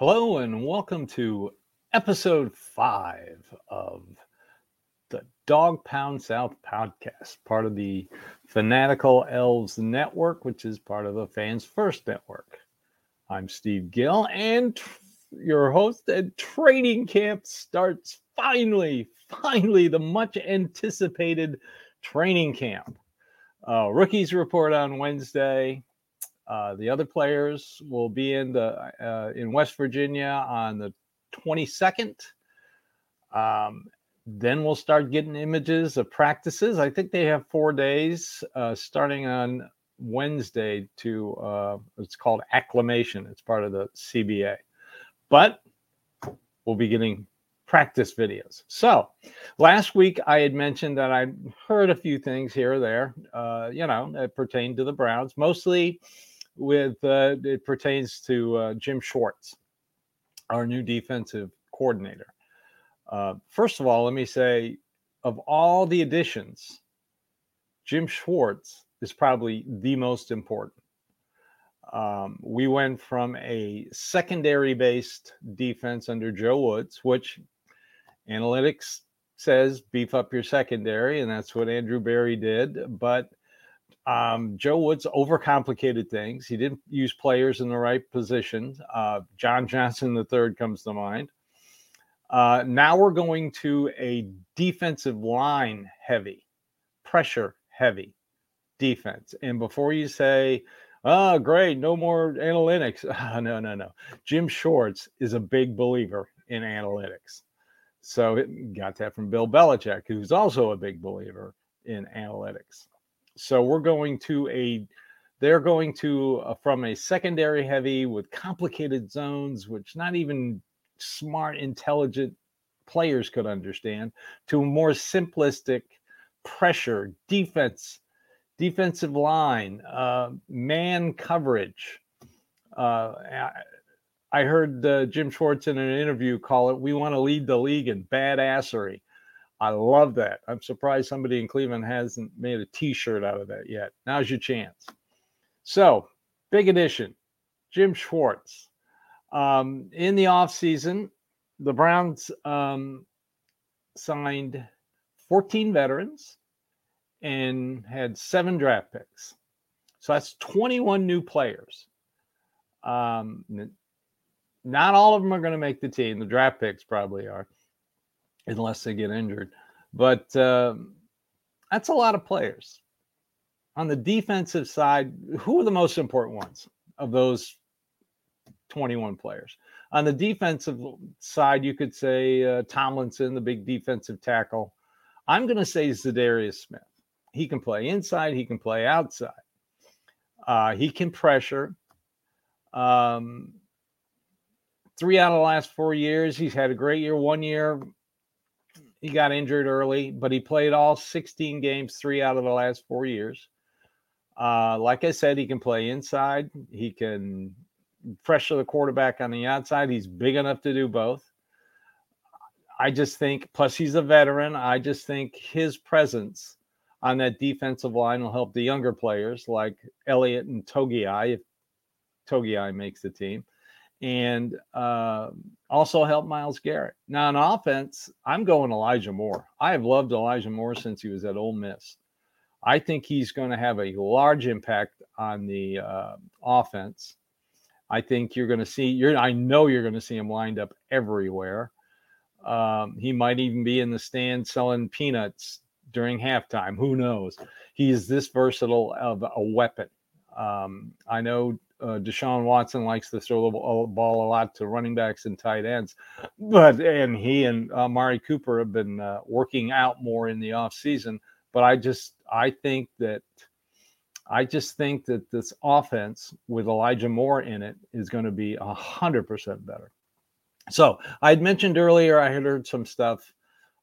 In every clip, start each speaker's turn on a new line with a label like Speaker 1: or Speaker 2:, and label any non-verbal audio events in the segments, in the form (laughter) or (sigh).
Speaker 1: Hello and welcome to episode five of the Dawg Pound South podcast, part of the Fanatical Elves Network, which is part of the Fans First Network. I'm Steve Gill, and your host. And training camp starts finally, finally, the much anticipated training camp. Uh, rookies report on Wednesday. Uh, the other players will be in the uh, in West Virginia on the 22nd. Um, then we'll start getting images of practices. I think they have four days uh, starting on Wednesday to uh, it's called acclimation. It's part of the CBA, but we'll be getting practice videos. So last week I had mentioned that I heard a few things here or there, uh, you know, that pertain to the Browns, mostly with uh, it pertains to uh, Jim Schwartz, our new defensive coordinator. Uh, first of all, let me say, of all the additions, Jim Schwartz is probably the most important. Um, we went from a secondary based defense under Joe Woods, which analytics says beef up your secondary, and that's what Andrew Berry did. But um, Joe Woods overcomplicated things. He didn't use players in the right positions. Uh, John Johnson III comes to mind. Uh, now we're going to a defensive line heavy, pressure heavy defense. And before you say, oh, great, no more analytics. (laughs) no, no, no. Jim Schwartz is a big believer in analytics. So it got that from Bill Belichick, who's also a big believer in analytics. So we're going to a they're going to uh, from a secondary heavy with complicated zones which not even smart intelligent players could understand to a more simplistic pressure defense defensive line uh, man coverage uh, I heard uh, Jim Schwartz in an interview call it, we want to lead the league in badassery. I love that. I'm surprised somebody in Cleveland hasn't made a t shirt out of that yet. Now's your chance. So, big addition Jim Schwartz. Um, in the offseason, the Browns um, signed 14 veterans and had seven draft picks. So that's 21 new players. Um, not all of them are going to make the team. The draft picks probably are, unless they get injured. But um, that's a lot of players. On the defensive side, who are the most important ones of those 21 players? On the defensive side, you could say uh, Tomlinson, the big defensive tackle. I'm going to say Za'Darius Smith. He can play inside, he can play outside. Uh, he can pressure. Um, three out of the last four years. He's had a great year. One year, he got injured early, but he played all 16 games, three out of the last four years. Uh, like I said, he can play inside. He can pressure the quarterback on the outside. He's big enough to do both. I just think, plus he's a veteran. I just think his presence on that defensive line will help the younger players like Elliott and Togiai if Togiai makes the team and uh, also help Myles Garrett. Now, on offense, I'm going Elijah Moore. I have loved Elijah Moore since he was at Ole Miss. I think he's going to have a large impact on the uh, offense. I think you're going to see. You're. I know you're going to see him lined up everywhere. Um, he might even be in the stand selling peanuts during halftime. Who knows? He is this versatile of a weapon. Um, I know uh, Deshaun Watson likes to throw the ball a lot to running backs and tight ends, but and he and uh, Mari Cooper have been uh, working out more in the off season. But I just I think that I just think that this offense with Elijah Moore in it is going to be a hundred percent better. So I had mentioned earlier I had heard some stuff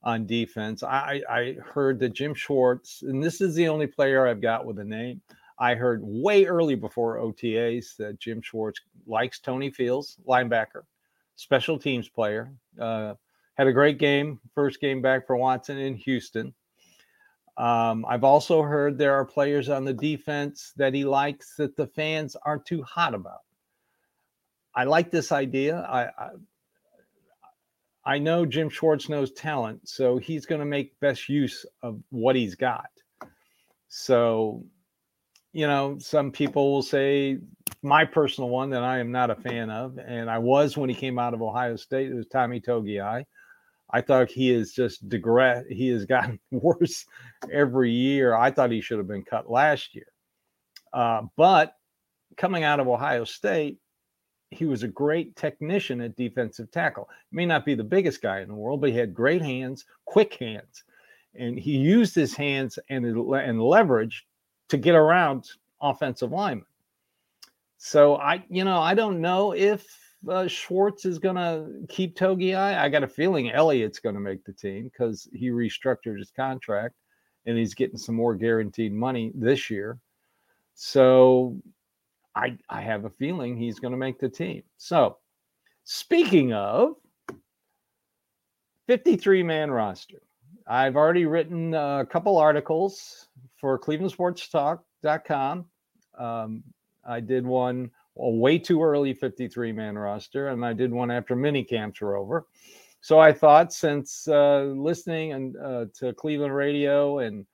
Speaker 1: on defense. I, I heard that Jim Schwartz, and this is the only player I've got with a name. I heard way early before OTAs that Jim Schwartz likes Tony Fields, linebacker, special teams player. Uh, had a great game, first game back for Watson in Houston. Um, I've also heard there are players on the defense that he likes that the fans aren't too hot about. I like this idea. I, I I know Jim Schwartz knows talent, so he's going to make best use of what he's got. So, you know, some people will say my personal one that I am not a fan of, and I was when he came out of Ohio State, it was Tommy Togiai. I thought he is just digress. He has gotten (laughs) worse every year. I thought he should have been cut last year. Uh, but coming out of Ohio State, he was a great technician at defensive tackle. May not be the biggest guy in the world, but he had great hands, quick hands, and he used his hands and and leverage to get around offensive linemen. So I, you know, I don't know if uh, Schwartz is going to keep Togiai. I got a feeling Elliott's going to make the team because he restructured his contract and he's getting some more guaranteed money this year. So I, I have a feeling he's going to make the team. So, speaking of 53 man roster, I've already written a couple articles for clevelandsportstalk.com. Um, I did one a way too early 53 man roster, and I did one after mini camps were over. So I thought, since uh, listening and uh, to Cleveland radio and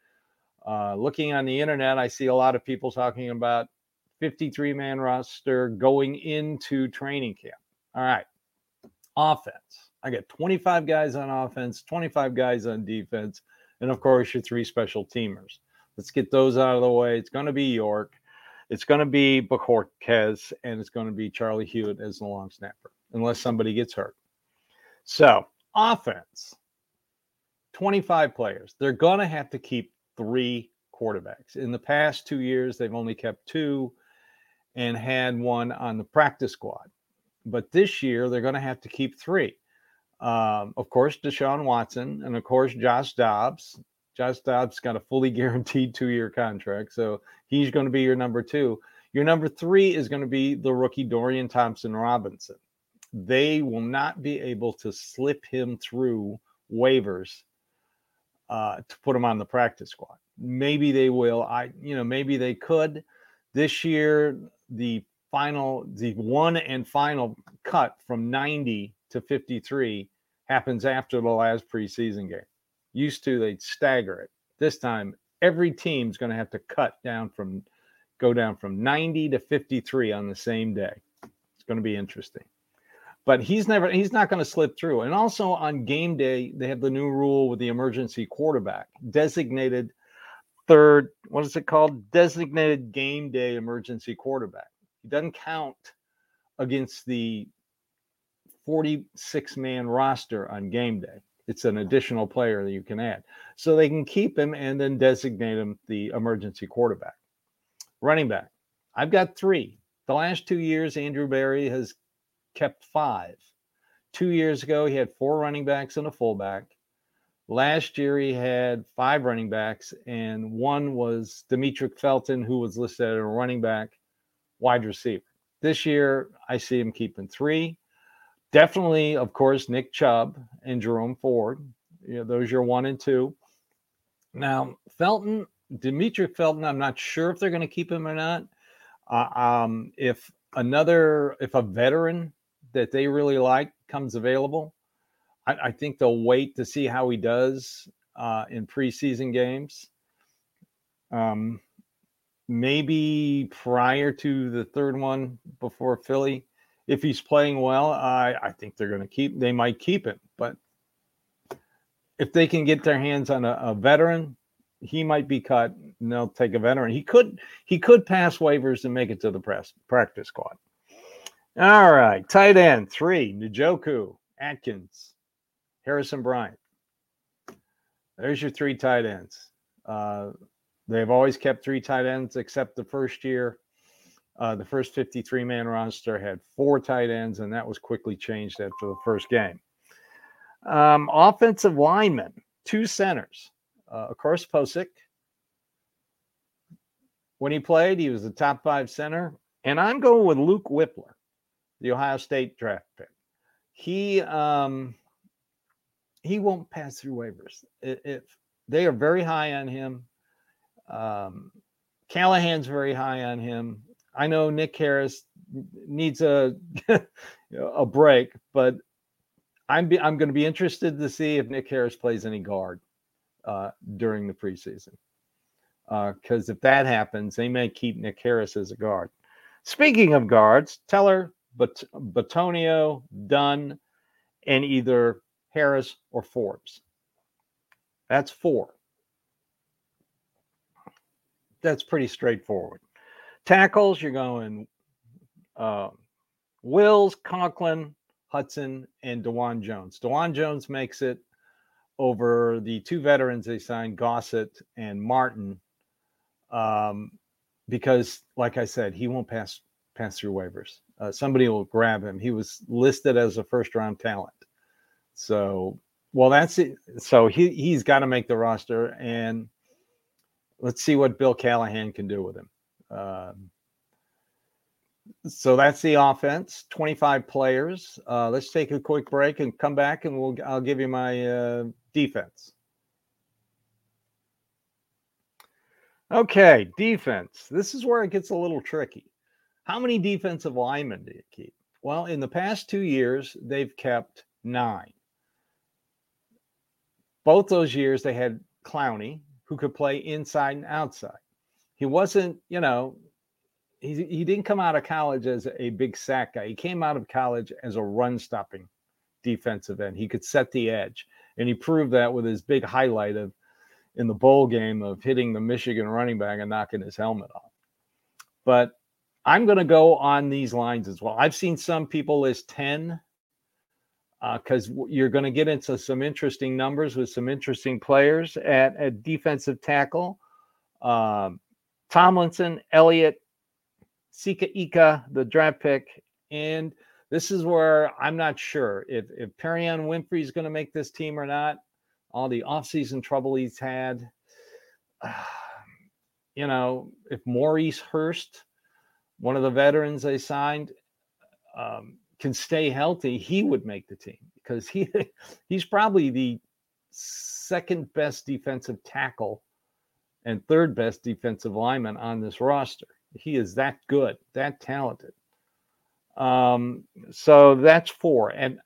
Speaker 1: uh, looking on the internet, I see a lot of people talking about 53 man roster going into training camp. All right. Offense. I got 25 guys on offense, 25 guys on defense, and of course, your three special teamers. Let's get those out of the way. It's going to be York, it's going to be Bojorquez, and it's going to be Charley Hughlett as the long snapper, unless somebody gets hurt. So, offense 25 players. They're going to have to keep three quarterbacks. In the past two years, they've only kept two and had one on the practice squad. But this year, they're going to have to keep three. Um, of course, Deshaun Watson, and of course, Josh Dobbs. Josh Dobbs got a fully (laughs) guaranteed two year contract. So he's going to be your number two. Your number three is going to be the rookie Dorian Thompson Robinson. They will not be able to slip him through waivers uh, to put him on the practice squad. Maybe they will. I, you know, maybe they could. This year, the final, the one and final cut from 90 to 53 happens after the last preseason game. Used to, they'd stagger it. This time, every team's going to have to cut down from, go down from 90 to 53 on the same day. It's going to be interesting. But he's never, he's not going to slip through. And also on game day, they have the new rule with the emergency quarterback, designated third, what is it called? Designated game day emergency quarterback. He doesn't count against the 46 man roster on game day. It's an additional player that you can add. So they can keep him and then designate him the emergency quarterback. Running back. I've got three. The last two years, Andrew Berry has kept five. Two years ago, he had four running backs and a fullback. Last year, he had five running backs, and one was Demetric Felton, who was listed as a running back, wide receiver. This year, I see him keeping three. Definitely, of course, Nick Chubb and Jerome Ford. You know, those are one and two. Now, Felton, Dimitri Felton, I'm not sure if they're going to keep him or not. Uh, um, if another, if a veteran that they really like comes available, I, I think they'll wait to see how he does uh, in preseason games. Um, maybe prior to the third one before Philly. If he's playing well, I, I think they're going to keep. They might keep him, but if they can get their hands on a, a veteran, he might be cut and they'll take a veteran. He could he could pass waivers and make it to the press practice squad. All right, tight end three: Njoku, Atkins, Harrison Bryant. There's your three tight ends. Uh, they've always kept three tight ends, except the first year. Uh, the first 53 man roster had four tight ends, and that was quickly changed after the first game. Um, offensive linemen, two centers. Uh, of course, Pocic. When he played, he was the top five center. And I'm going with Luke Wypler, the Ohio State draft pick. He um, he won't pass through waivers. If they are very high on him, um, Callahan's very high on him. I know Nick Harris needs a (laughs) a break, but I'm be, I'm going to be interested to see if Nick Harris plays any guard uh, during the preseason. Because uh, if that happens, they may keep Nick Harris as a guard. Speaking of guards, Teller, Bat- Batonio, Dunn, and either Harris or Forbes. That's four. That's pretty straightforward. Tackles, you're going uh, Wills, Conklin, Hudson, and Dawand Jones. Dawand Jones makes it over the two veterans they signed, Gossett and Martin, um, because, like I said, he won't pass pass through waivers. Uh, somebody will grab him. He was listed as a first round talent, so well, that's it. So he he's got to make the roster, and let's see what Bill Callahan can do with him. Um, so that's the offense 25 players. Uh, let's take a quick break and come back and we'll i'll give you my uh, defense. Okay defense. This is where it gets a little tricky. How many defensive linemen do you keep? Well in the past two years they've kept nine. Both those years they had clowney who could play inside and outside he wasn't you know he, he didn't come out of college as a big sack guy. He came out of college as a run stopping defensive end. He could set the edge. And he proved that with his big highlight of in the bowl game of hitting the Michigan running back and knocking his helmet off. But I'm going to go on these lines as well. I've seen some people list 10 because uh, you're going to get into some interesting numbers with some interesting players at, at defensive tackle. Um, Tomlinson, Elliott, Siaki Ika, the draft pick. And this is where I'm not sure if, if Perrion Winfrey is going to make this team or not. All the offseason trouble he's had. Uh, (sighs) you know, if Maurice Hurst, one of the veterans they signed, um, can stay healthy, he would make the team because he (laughs) he's probably the second best defensive tackle and third best defensive lineman on this roster. He is that good, that talented. Um, so that's four. And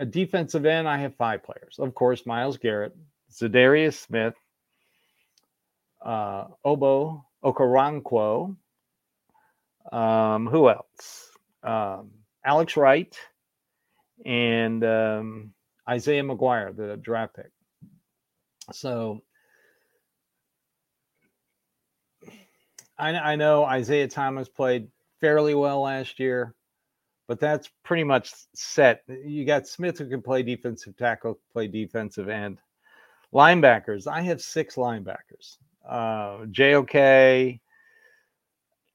Speaker 1: a defensive end, I have five players. Of course, Myles Garrett, Za'Darius Smith, uh, Obo Okoronkwo. Um, who else? Um, Alex Wright and um, Isaiah McGuire, the draft pick. So I, I know Isaiah Thomas played fairly well last year, but that's pretty much set. You got Smith who can play defensive tackle, play defensive end. Linebackers, I have six linebackers. Uh, JOK,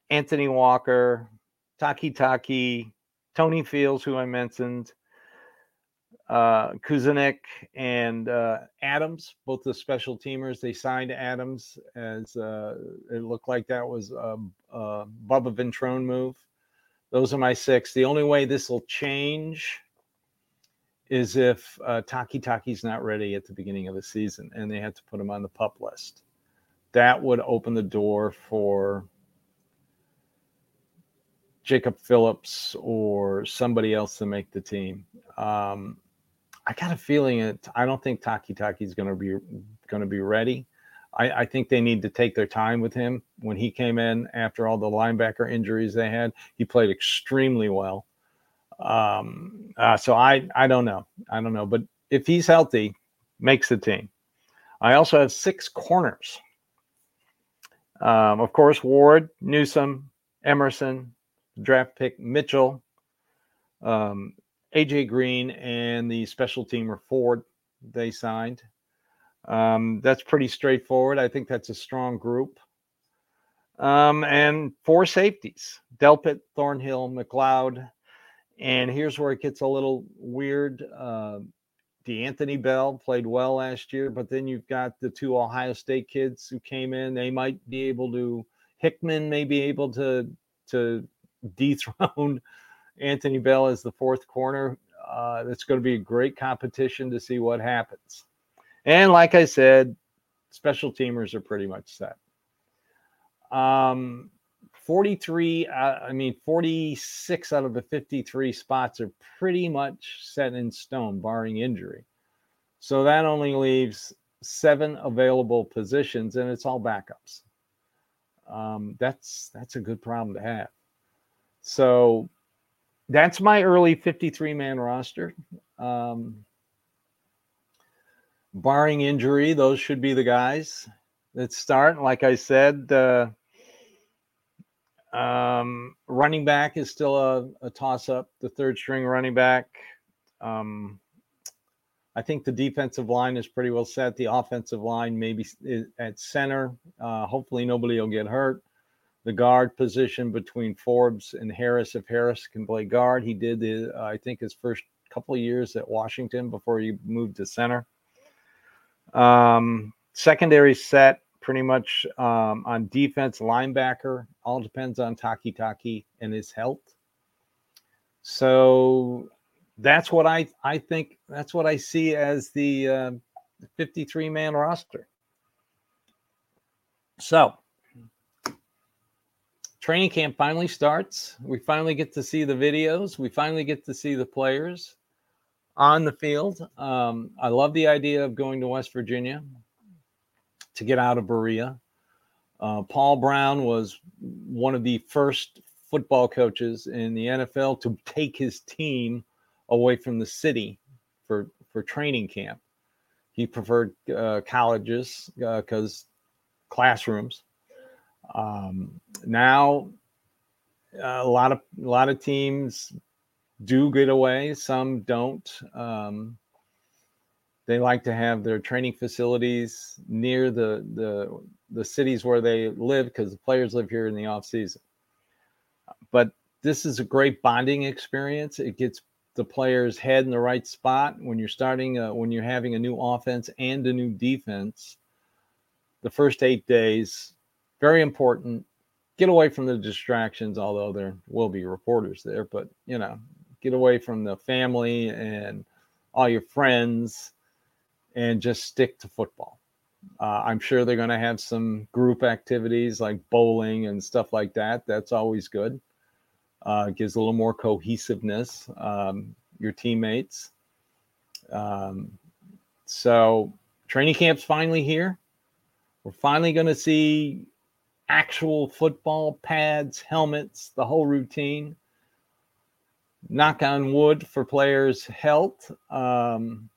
Speaker 1: Anthony Walker, Takitaki, Tony Fields, who I mentioned, uh, and uh, Adams, both the special teamers. They signed Adams as uh, it looked like that was a, a Bubba Ventrone move. Those are my six. The only way this will change is if uh, Takitaki's not ready at the beginning of the season and they have to put him on the pup list. That would open the door for Jacob Phillips or somebody else to make the team. Um, I got a feeling it. I don't think Takitaki is going to be going to be ready. I, I, think they need to take their time with him. When he came in after all the linebacker injuries they had, he played extremely well. Um, uh, so I I don't know. I don't know. But if he's healthy, makes the team. I also have six corners. Um, of course, Ward, Newsome, Emerson, draft pick Mitchell, um, AJ Green, and the special teamer Ford they signed. Um, that's pretty straightforward. I think that's a strong group. Um, and four safeties Delpit, Thornhill, McLeod. And here's where it gets a little weird. Uh, D'Anthony Bell played well last year, but then you've got the two Ohio State kids who came in. They might be able to. Hickman may be able to to dethrone Anthony Bell as the fourth corner. Uh, it's going to be a great competition to see what happens. And like I said, special teamers are pretty much set. Um, 43, uh, I mean, 46 out of the 53 spots are pretty much set in stone, barring injury. So that only leaves seven available positions, and it's all backups. Um, that's that's a good problem to have. So that's my early 53 man roster. Um, barring injury, those should be the guys that start. Like I said, uh, um, running back is still a, a toss up. The third string running back. Um, I think the defensive line is pretty well set. The offensive line maybe at center. Uh, hopefully nobody will get hurt. The guard position between Forbes and Harris, if Harris can play guard, he did. The, I think his first couple years at Washington before he moved to center. Um, secondary set pretty much um, on defense, linebacker. All depends on Takitaki and his health. So that's what I I think. That's what I see as the uh, 53 man roster. So training camp finally starts. We finally get to see the videos. We finally get to see the players on the field. Um, I love the idea of going to West Virginia to get out of Berea. Uh, Paul Brown was one of the first football coaches in the NFL to take his team away from the city for for training camp. He preferred uh, colleges because uh, classrooms. Um, now, a lot of a lot of teams do get away. Some don't. Um, they like to have their training facilities near the the the cities where they live because the players live here in the off season. But this is a great bonding experience. It gets the players' head in the right spot when you're starting a, when you're having a new offense and a new defense. The first eight days, very important. Get away from the distractions, although there will be reporters there, but you know, get away from the family and all your friends and just stick to football. Uh, I'm sure they're going to have some group activities like bowling and stuff like that. That's always good. Uh, gives a little more cohesiveness. Um, your teammates. Um, so training camp's finally here. We're finally going to see actual football pads, helmets, the whole routine. Knock on wood for players' health. Um,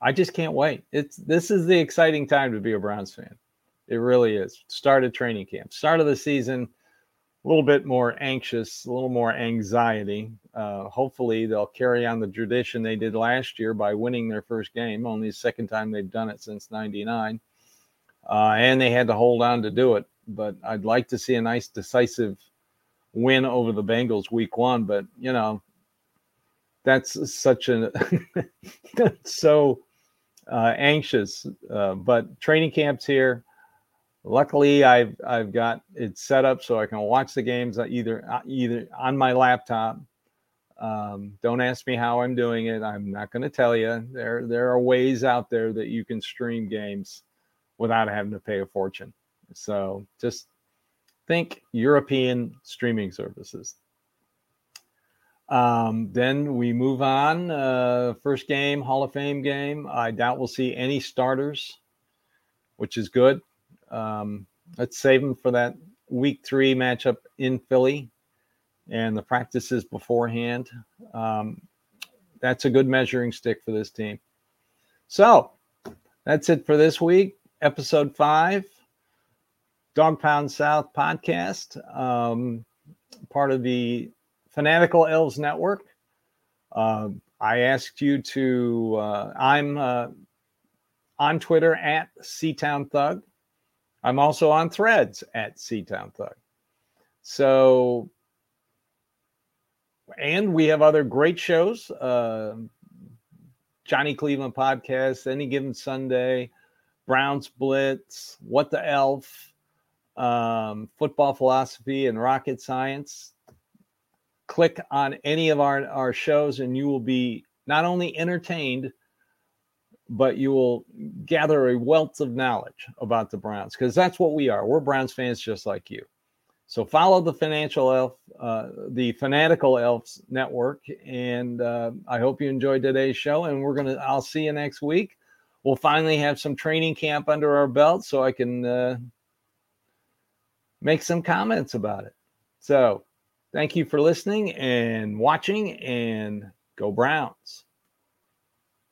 Speaker 1: I just can't wait. It's this is the exciting time to be a Browns fan. It really is. Start of training camp, start of the season, a little bit more anxious, a little more anxiety. Uh, hopefully, they'll carry on the tradition they did last year by winning their first game, only the second time they've done it since '99, uh, and they had to hold on to do it. But I'd like to see a nice, decisive win over the Bengals week one. But you know, that's such a (laughs) so uh, anxious. Uh, but training camps here. Luckily, I've I've got it set up so I can watch the games either uh, either on my laptop. Um, don't ask me how I'm doing it. I'm not going to tell you. There there are ways out there that you can stream games without having to pay a fortune. So just think European streaming services. Um, then we move on. Uh, first game, Hall of Fame game. I doubt we'll see any starters which is good. Um, let's save them for that week three matchup in Philly and the practices beforehand. Um, that's a good measuring stick for this team. So that's it for this week, episode five, Dawg Pound South podcast, um, part of the Fanatical Elves Network. Uh, I asked you to, uh, I'm uh, on Twitter at Seatown Thug. I'm also on threads at Seatown Thug. So, and we have other great shows. Uh, Johnny Cleveland podcast, Any Given Sunday, Browns Blitz, What the Elf, um, Football Philosophy, and Rocket Science. Click on any of our, our shows, and you will be not only entertained, but you will gather a wealth of knowledge about the Browns because that's what we are. We're Browns fans just like you. So follow the financial elf, uh, the fanatical elves network, and uh, I hope you enjoyed today's show. And we're gonna, I'll see you next week. We'll finally have some training camp under our belt, so I can uh, make some comments about it. So, thank you for listening and watching, and go Browns.